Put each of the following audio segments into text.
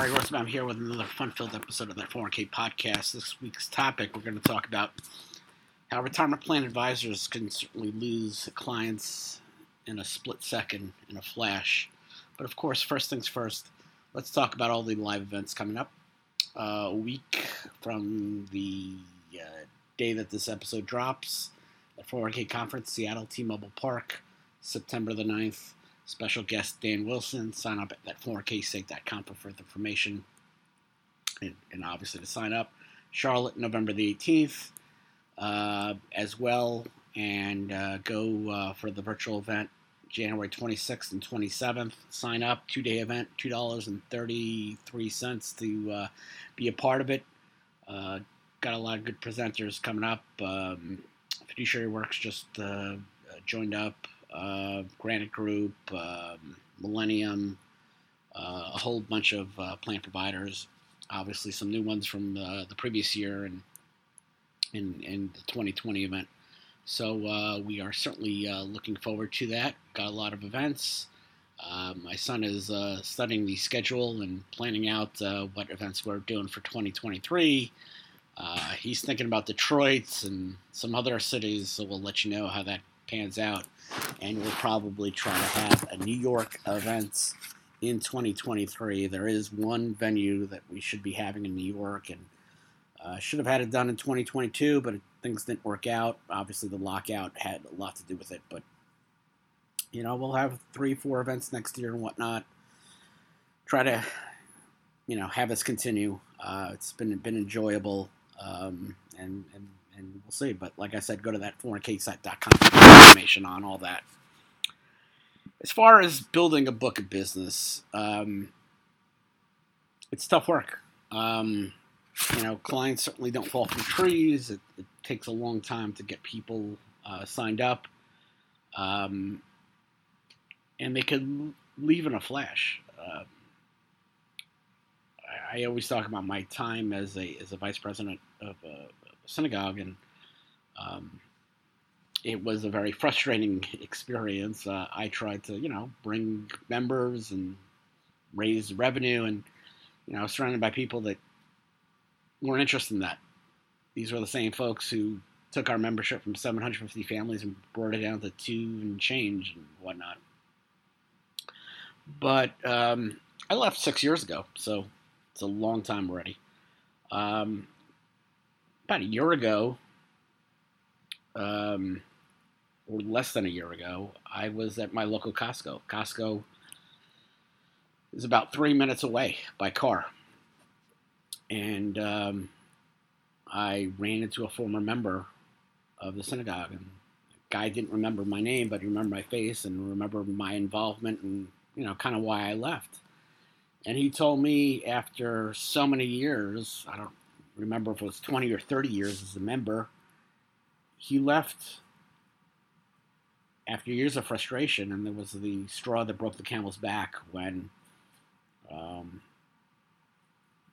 Ary Rosenbaum here with another fun-filled episode of the 4K podcast. This week's topic, we're going to talk about how retirement plan advisors can certainly lose clients in a split second, in a flash. But of course, first things first, let's talk about all the live events coming up. Uh, a week from the uh, day that this episode drops, the 4K conference, Seattle T-Mobile Park, September the 9th. Special guest Dan Wilson. Sign up at that 4ksig.com for further information and, and, obviously to sign up. Charlotte, November the 18th uh, as well. And uh, go uh, for the virtual event January 26th and 27th. Sign up, two day event, $2.33 to uh, be a part of it. Uh, got a lot of good presenters coming up. Um, Fiduciary Works just uh, joined up uh, Granite Group, um, Millennium, uh, a whole bunch of uh, providers. Obviously, some new ones from uh, the previous year and in, in the 2020 event. So uh, we are certainly uh, looking forward to that. Got a lot of events. my son is studying the schedule and planning out what events we're doing for 2023. he's thinking about Detroit and some other cities, so we'll let you know how that pans out and we'll probably try to have a New York event in 2023. There is one venue that we should be having in New York, and uh, should have had it done in 2022, but things didn't work out. Obviously, the lockout had a lot to do with it, but you know, we'll have three, four events next year and whatnot. Try to, you know, have us continue. Uh, it's been been enjoyable, um, and, and and we'll see. But like I said, go to that 4ksite.com for information on all that. As far as building a book of business, um, it's tough work. Um, you know, clients certainly don't fall from trees. It, it takes a long time to get people uh, signed up, um, and they can leave in a flash. Uh, I, I, always talk about my time as a as a vice president of a, synagogue, and um, it was a very frustrating experience. Uh, I tried to, you know, bring members and raise revenue, and you know, surrounded by people that weren't interested in that. These were the same folks who took our membership from 750 families and brought it down to two and change and whatnot. But um, I left six years ago, so it's a long time already. Um, about a year ago, um, or less than a year ago, I was at my local Costco. Costco is about three minutes away by car. And um, I ran into a former member of the synagogue. And the guy didn't remember my name, but he remembered my face and remember my involvement and, you know, kind of why I left. And he told me after so many years, I don't remember if it was 20 or 30 years as a member, he left after years of frustration, and there was the straw that broke the camel's back when, um,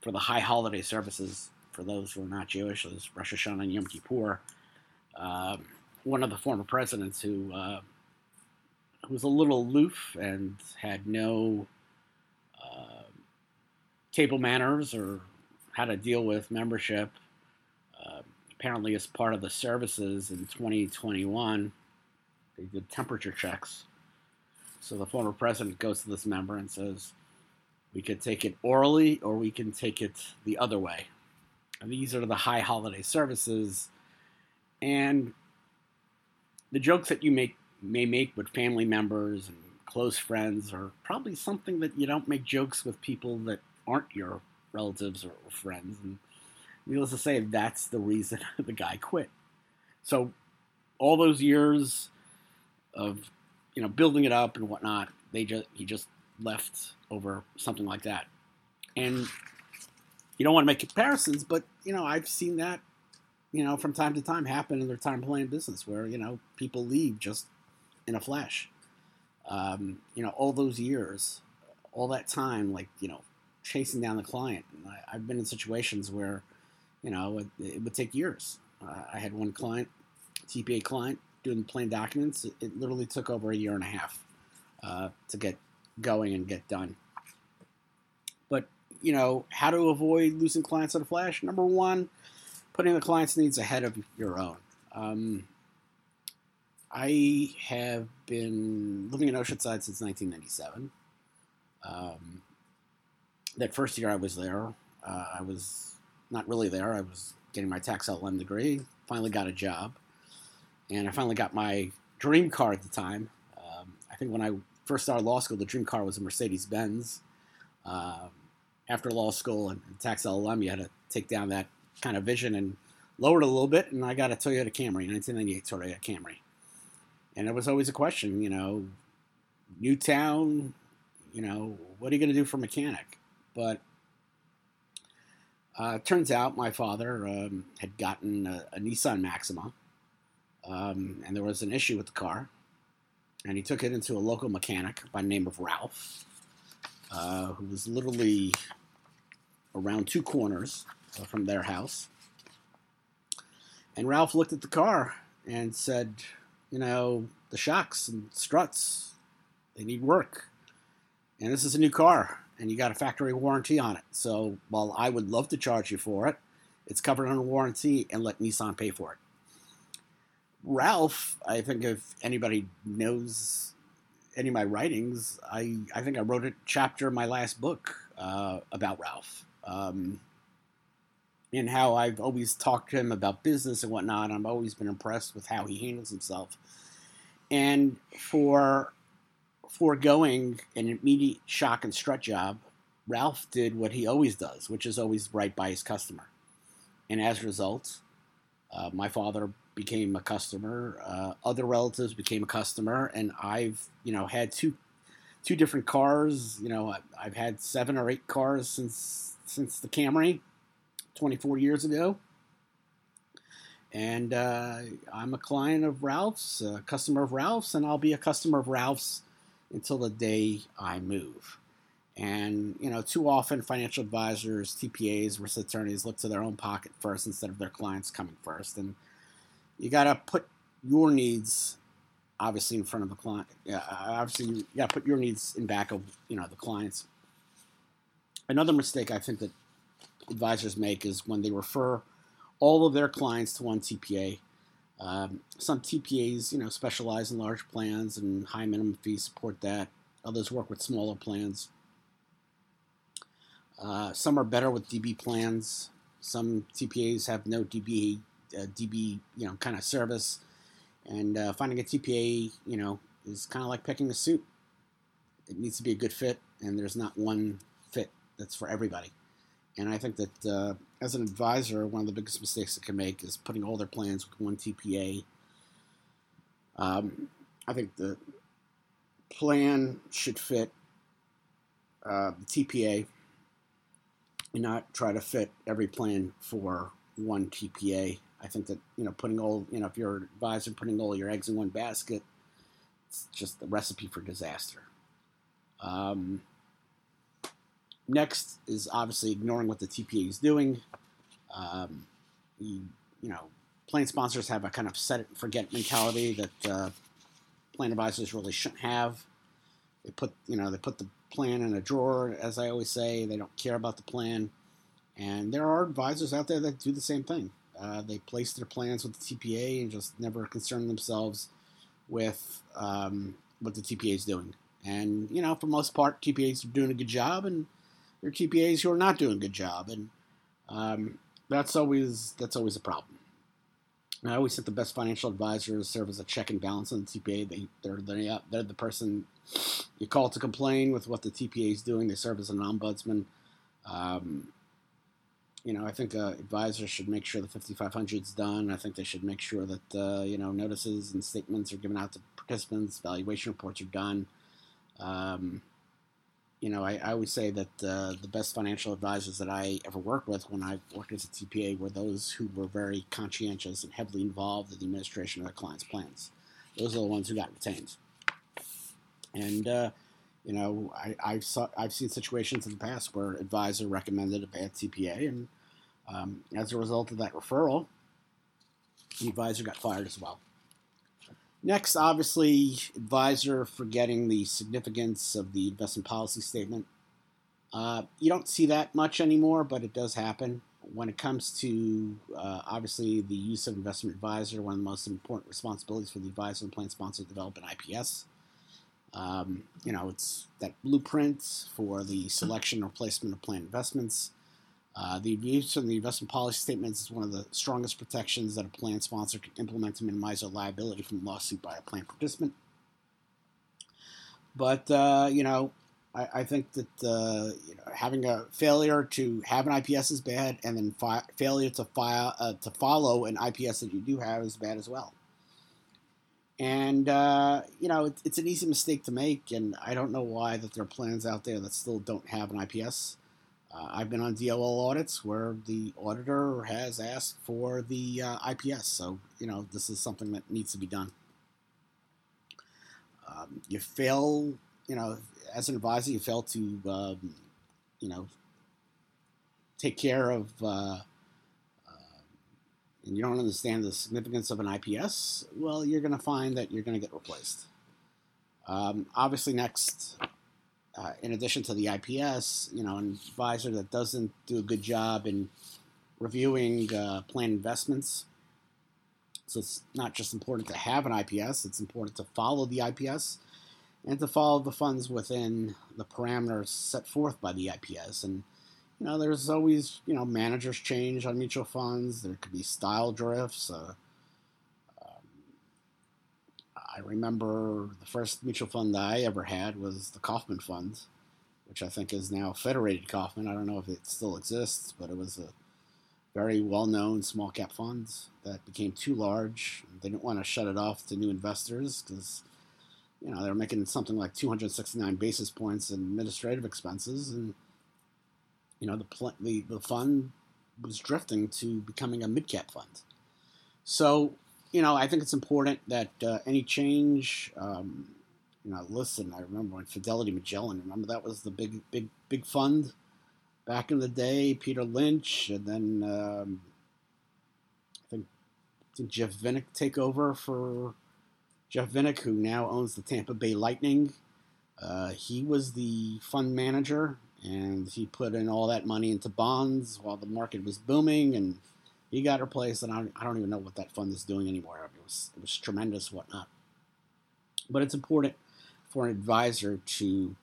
for the high holiday services, for those who are not Jewish, those Rosh Hashanah and Yom Kippur, uh, one of the former presidents who, uh, who was a little aloof and had no uh, table manners or how to deal with membership. Uh, apparently, as part of the services in 2021, they did temperature checks. So the former president goes to this member and says, We could take it orally or we can take it the other way. And these are the high holiday services. And the jokes that you make may make with family members and close friends are probably something that you don't make jokes with people that aren't your relatives or, friends. And needless to say, that's the reason the guy quit. So all those years of you know building it up and whatnot, they just he just left over something like that. And you don't want to make comparisons, but you know I've seen that you know from time to time happen in their time playing business where you know people leave just in a flash. Um, you know all those years, all that time, like you know chasing down the client. I, have been in situations where, you know, it, it would take years. Uh, I had one client, TPA client, doing plain documents. It, it, literally took over a year and a half uh, to get going and get done. But you know, how to avoid losing clients in a flash. Number one, putting the client's needs ahead of your own. Um, I have been living in Oceanside since 1997. Um, that first year I was there, uh, I was not really there. I was getting my tax LLM degree, finally got a job, and I finally got my dream car at the time. Um, I think when I first started law school, the dream car was a Mercedes Benz. Um, after law school and, and tax LLM, you had to take down that kind of vision and lower it a little bit, and I got a Toyota Camry, 1998 Toyota Camry. And it was always a question, you know, Newtown, you know, what are you going to do for mechanic? But uh, turns out my father um, had gotten a, a Nissan Maxima, um, and there was an issue with the car, and he took it into a local mechanic by the name of Ralph, uh, who was literally around two corners from their house. And Ralph looked at the car and said, You know, the shocks and struts, they need work. And this is a new car, and you got a factory warranty on it. So while I would love to charge you for it, it's covered under warranty and let Nissan pay for it. Ralph, I think if anybody knows any of my writings, I, I think I wrote a chapter in my last book uh, about Ralph. Um, and how I've always talked to him about business and whatnot. I've always been impressed with how he handles himself. And for foregoing an immediate shock and strut job, Ralph did what he always does, which is always right by his customer. And as a result, uh, my father became a customer. Uh, other relatives became a customer, and I've you know had two two different cars. You know, I've had seven or eight cars since since the Camry, 24 years ago. And uh, I'm a client of Ralph's, a customer of Ralph's, and I'll be a customer of Ralph's until the day I move. And, you know, too often financial advisors, TPAs, ERISA attorneys look to their own pocket first instead of their clients coming first. And you got to put your needs obviously in front of the client. Yeah, obviously you got to put your needs in back of, you know, the clients. Another mistake I think that advisors make is when they refer all of their clients to one TPA. Um, some TPAs, you know, specialize in large plans and high minimum fees support that. Others work with smaller plans. Uh, some are better with DB plans. Some TPAs have no DB, uh, DB, you know, kind of service. And uh, finding a TPA, you know, is kind of like picking a suit. It needs to be a good fit, and there's not one fit that's for everybody. And I think that uh, as an advisor, one of the biggest mistakes they can make is putting all their plans with one TPA. Um, I think the plan should fit uh, the TPA and not try to fit every plan for one TPA. I think that you know putting all you know if you're an advisor putting all your eggs in one basket, it's just the recipe for disaster. Um, Next is obviously ignoring what the TPA is doing. Um, you, you know, plan sponsors have a kind of set it and forget mentality that uh, plan advisors really shouldn't have. They put, you know, they put the plan in a drawer, as I always say. They don't care about the plan, and there are advisors out there that do the same thing. Uh, they place their plans with the TPA and just never concern themselves with um, what the TPA is doing. And you know, for most part, TPAs are doing a good job, and there are TPAs who are not doing a good job, and um, that's always that's always a problem. And I always think the best financial advisors serve as a check and balance on the TPA. They they're they're, they're the person you call to complain with what the TPA is doing. They serve as an ombudsman. Um, you know, I think uh, advisors should make sure the 5500 is done. I think they should make sure that uh, you know notices and statements are given out to participants. Valuation reports are done. Um, you know, I, I always say that uh, the best financial advisors that I ever worked with when I worked as a TPA were those who were very conscientious and heavily involved in the administration of their clients' plans. Those are the ones who got retained. And uh, you know, I, I've saw, I've seen situations in the past where advisor recommended a bad CPA, and um, as a result of that referral, the advisor got fired as well. Next, obviously, advisor forgetting the significance of the investment policy statement. Uh, you don't see that much anymore, but it does happen. When it comes to uh, obviously the use of investment advisor, one of the most important responsibilities for the advisor and plan sponsor to develop an IPS. Um, you know, it's that blueprint for the selection or placement of plan investments. Uh, the use of the investment policy statements is one of the strongest protections that a plan sponsor can implement to minimize a liability from lawsuit by a plan participant. But uh, you know, I, I think that uh, you know, having a failure to have an IPS is bad, and then fi- failure to file uh, to follow an IPS that you do have is bad as well. And uh, you know, it, it's an easy mistake to make, and I don't know why that there are plans out there that still don't have an IPS. Uh, I've been on DOL audits where the auditor has asked for the uh, IPS, so you know this is something that needs to be done. Um, you fail, you know, as an advisor, you fail to, um, you know, take care of, uh, and you don't understand the significance of an IPS. Well, you're going to find that you're going to get replaced. Um, obviously, next uh, in addition to the IPS, you know, an advisor that doesn't do a good job in reviewing uh, plan investments. So it's not just important to have an IPS, it's important to follow the IPS and to follow the funds within the parameters set forth by the IPS. And, you know, there's always, you know, managers change on mutual funds, there could be style drifts. Uh, I remember the first mutual fund that I ever had was the Kaufmann Fund, which I think is now Federated Kaufmann. I don't know if it still exists, but it was a very well known small cap fund that became too large. They didn't want to shut it off to new investors because you know they were making something like 269 basis points in administrative expenses, and you know the pl- the, the fund was drifting to becoming a mid cap fund. So you know, I think it's important that uh, any change, um, you know, listen, I remember when Fidelity Magellan, remember that was the big, big, big fund back in the day, Peter Lynch, and then um, I think did Jeff Vinik take over for Jeff Vinik, who now owns the Tampa Bay Lightning. Uh, he was the fund manager, and he put in all that money into bonds while the market was booming, and he got replaced, and I, don't even know what that fund is doing anymore. It was it was tremendous, whatnot. But it's important for an advisor to, you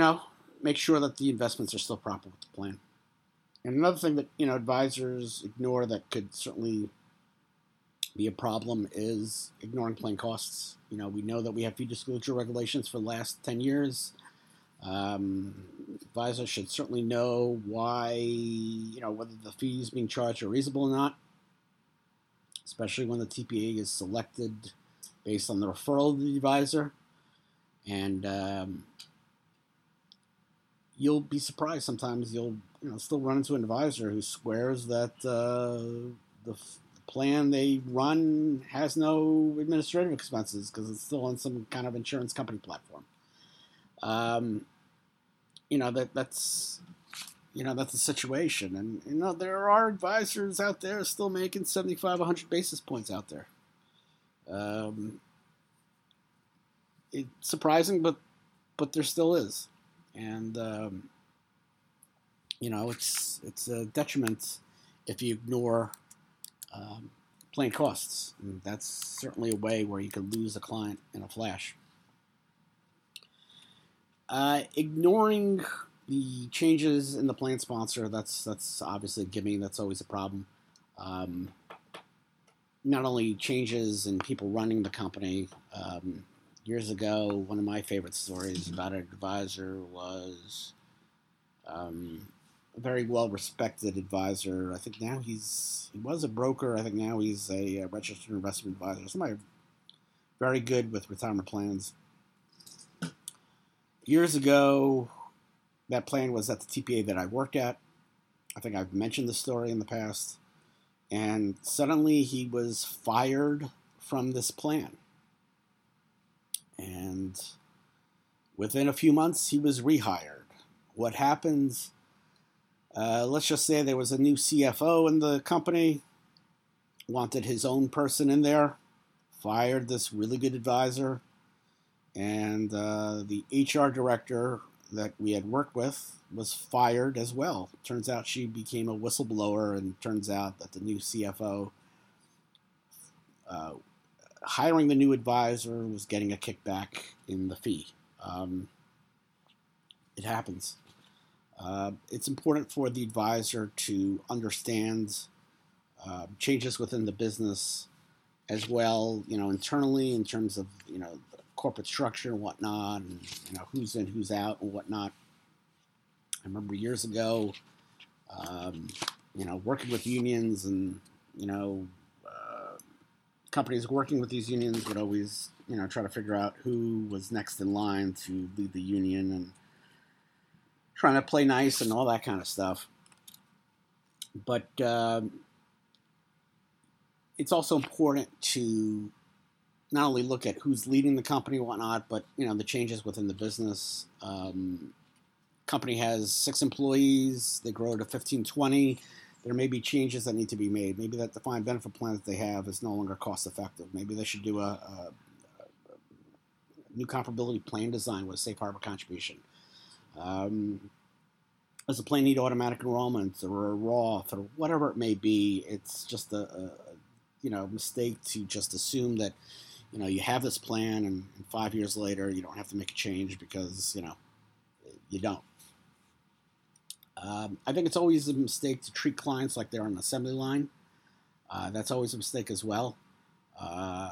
know, make sure that the investments are still proper with the plan. And another thing that you know advisors ignore that could certainly be a problem is ignoring plan costs. You know, we know that we have fee disclosure regulations for the last ten years. Um, advisors should certainly know why, you know, whether the fees being charged are reasonable or not, especially when the TPA is selected based on the referral of the advisor. And um, you'll be surprised sometimes you'll you know still run into an advisor who swears that uh, the plan they run has no administrative expenses because it's still on some kind of insurance company platform. Um, you know that that's you know that's the situation, and you know there are advisors out there still making 75, 100 basis points out there. Um, it's surprising, but but there still is, and um, you know it's it's a detriment if you ignore um, plan costs. And that's certainly a way where you could lose a client in a flash. Uh, ignoring the changes in the plan sponsor, that's that's obviously a gimme. That's always a problem. Um, not only changes in people running the company. Um, years ago, one of my favorite stories about an advisor was um, a very well respected advisor. I think now he's he was a broker. I think now he's a, a registered investment advisor. Somebody very good with retirement plans years ago, that plan was at the TPA that I worked at. I think I've mentioned the story in the past. And suddenly he was fired from this plan. And within a few months, he was rehired. What happens? Uh, let's just say there was a new CFO in the company, wanted his own person in there, fired this really good advisor, and uh, the HR director that we had worked with was fired as well. Turns out she became a whistleblower, and turns out that the new CFO uh, hiring the new advisor was getting a kickback in the fee. Um, it happens. Uh, it's important for the advisor to understand uh, changes within the business as well, you know, internally in terms of, you know, corporate structure and whatnot, and, you know, who's in, who's out, and whatnot. I remember years ago, um, you know, working with unions and, you know, uh, companies working with these unions would always, you know, try to figure out who was next in line to lead the union and trying to play nice and all that kind of stuff. But uh, it's also important to not only look at who's leading the company whatnot, but you know the changes within the business. Um, company has six employees; they grow to 15, 20. There may be changes that need to be made. Maybe that defined benefit plan that they have is no longer cost effective. Maybe they should do a, a, a new comparability plan design with a safe harbor contribution. Um, does the plan need automatic enrollment or a Roth or whatever it may be? It's just a, a you know mistake to just assume that you know you have this plan and, five years later you don't have to make a change because you know you don't. Um, I think it's always a mistake to treat clients like they're on an assembly line. Uh, that's always a mistake as well. Uh,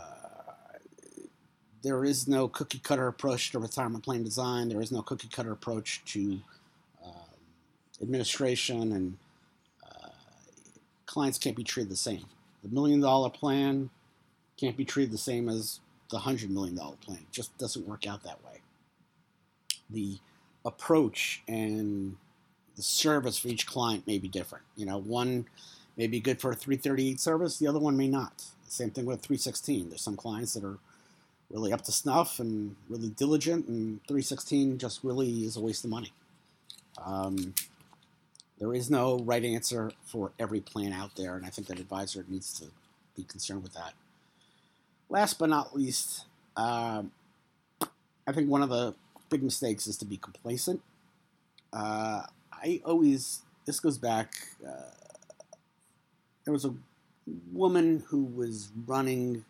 there is no cookie cutter approach to retirement plan design. There is no cookie cutter approach to um, administration, and uh, clients can't be treated the same. The million dollar plan can't be treated the same as the hundred million dollar plan. It just doesn't work out that way. The approach and the service for each client may be different. You know, one may be good for a 338 service, the other one may not. Same thing with 316. There's some clients that are really up to snuff and really diligent, and 316 just really is a waste of money. Um, there is no right answer for every plan out there, and I think that advisor needs to be concerned with that. Last but not least, uh, I think one of the big mistakes is to be complacent. Uh, I always, this goes back, uh, there was a woman who was running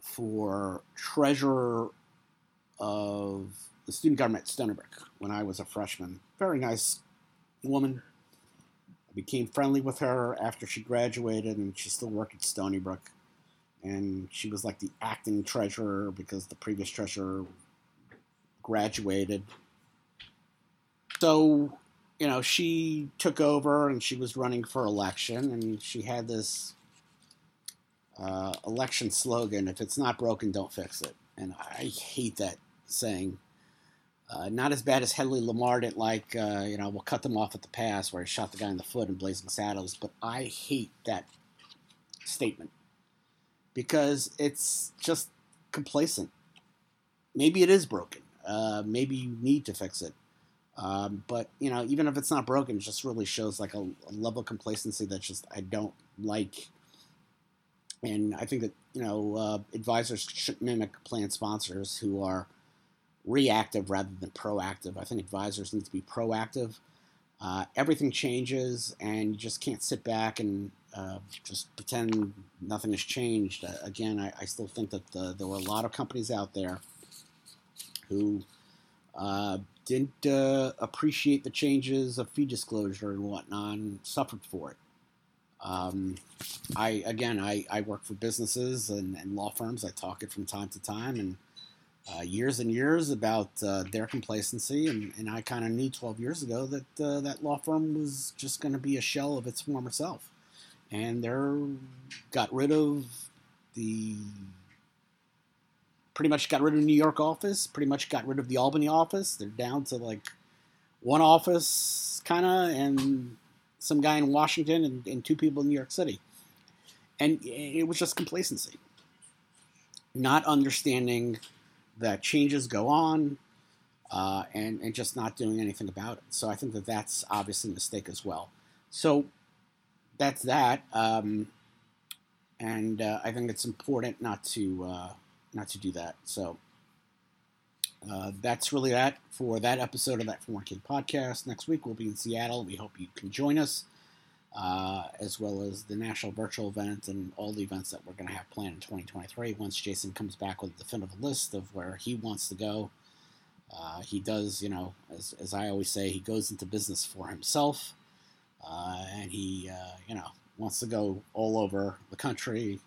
for treasurer of the student government at Stony Brook when I was a freshman. Very nice woman. I became friendly with her after she graduated, and she still worked at Stony Brook. And she was like the acting treasurer because the previous treasurer graduated. So, you know, she took over and she was running for election, and she had this uh, election slogan if it's not broken, don't fix it. And I hate that saying uh, not as bad as Hedley Lamarr didn't like, uh, you know, we'll cut them off at the pass where he shot the guy in the foot in Blazing Saddles, but I hate that statement because it's just complacent. Maybe it is broken. Uh, maybe you need to fix it. Um, but, you know, even if it's not broken, it just really shows like a, a level of complacency that just I don't like. And I think that, you know, uh, advisors should mimic plan sponsors who are – reactive rather than proactive. I think advisors need to be proactive. Uh, everything changes, and you just can't sit back and uh, just pretend nothing has changed. Uh, again, I, I, still think that the, there were a lot of companies out there who uh, didn't uh, appreciate the changes of fee disclosure and whatnot and suffered for it. Um, I again, I, I work for businesses and, and law firms. I talk it from time to time, and uh, years and years about their complacency, and, and I kind of knew 12 years ago that that law firm was just going to be a shell of its former self, and they're got rid of the pretty much got rid of the New York office, pretty much got rid of the Albany office. They're down to like one office, kind of, and some guy in Washington and, and two people in New York City, and it was just complacency, not understanding that changes go on uh, and, and just not doing anything about it. So I think that that's obviously a mistake as well. So that's that. Um, and uh, I think it's important not to uh, not to do that. So uh, that's really that for that episode of that 4K podcast. Next week we'll be in Seattle. We hope you can join us, uh, as well as the national virtual event and all the events that we're going to have planned in 2023. Once Jason comes back with a definitive list of where he wants to go, uh, he does, you know, as, as I always say, he goes into business for himself, uh, and he, uh, you know, wants to go all over the country,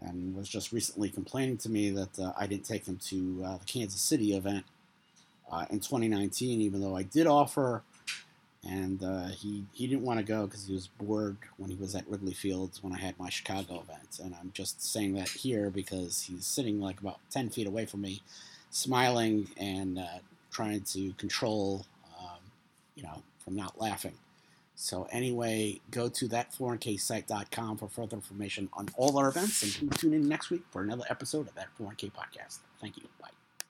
and was just recently complaining to me that uh, I didn't take him to uh, the Kansas City event uh, in 2019, even though I did offer. And uh, he, he didn't want to go because he was bored when he was at Wrigley Fields when I had my Chicago event. And I'm just saying that here because he's sitting like about 10 feet away from me, smiling and trying to control, um, you know, from not laughing. So anyway, go to that4nkSite.com for further information on all our events and tune in next week for another episode of that 4K podcast. Thank you. Bye.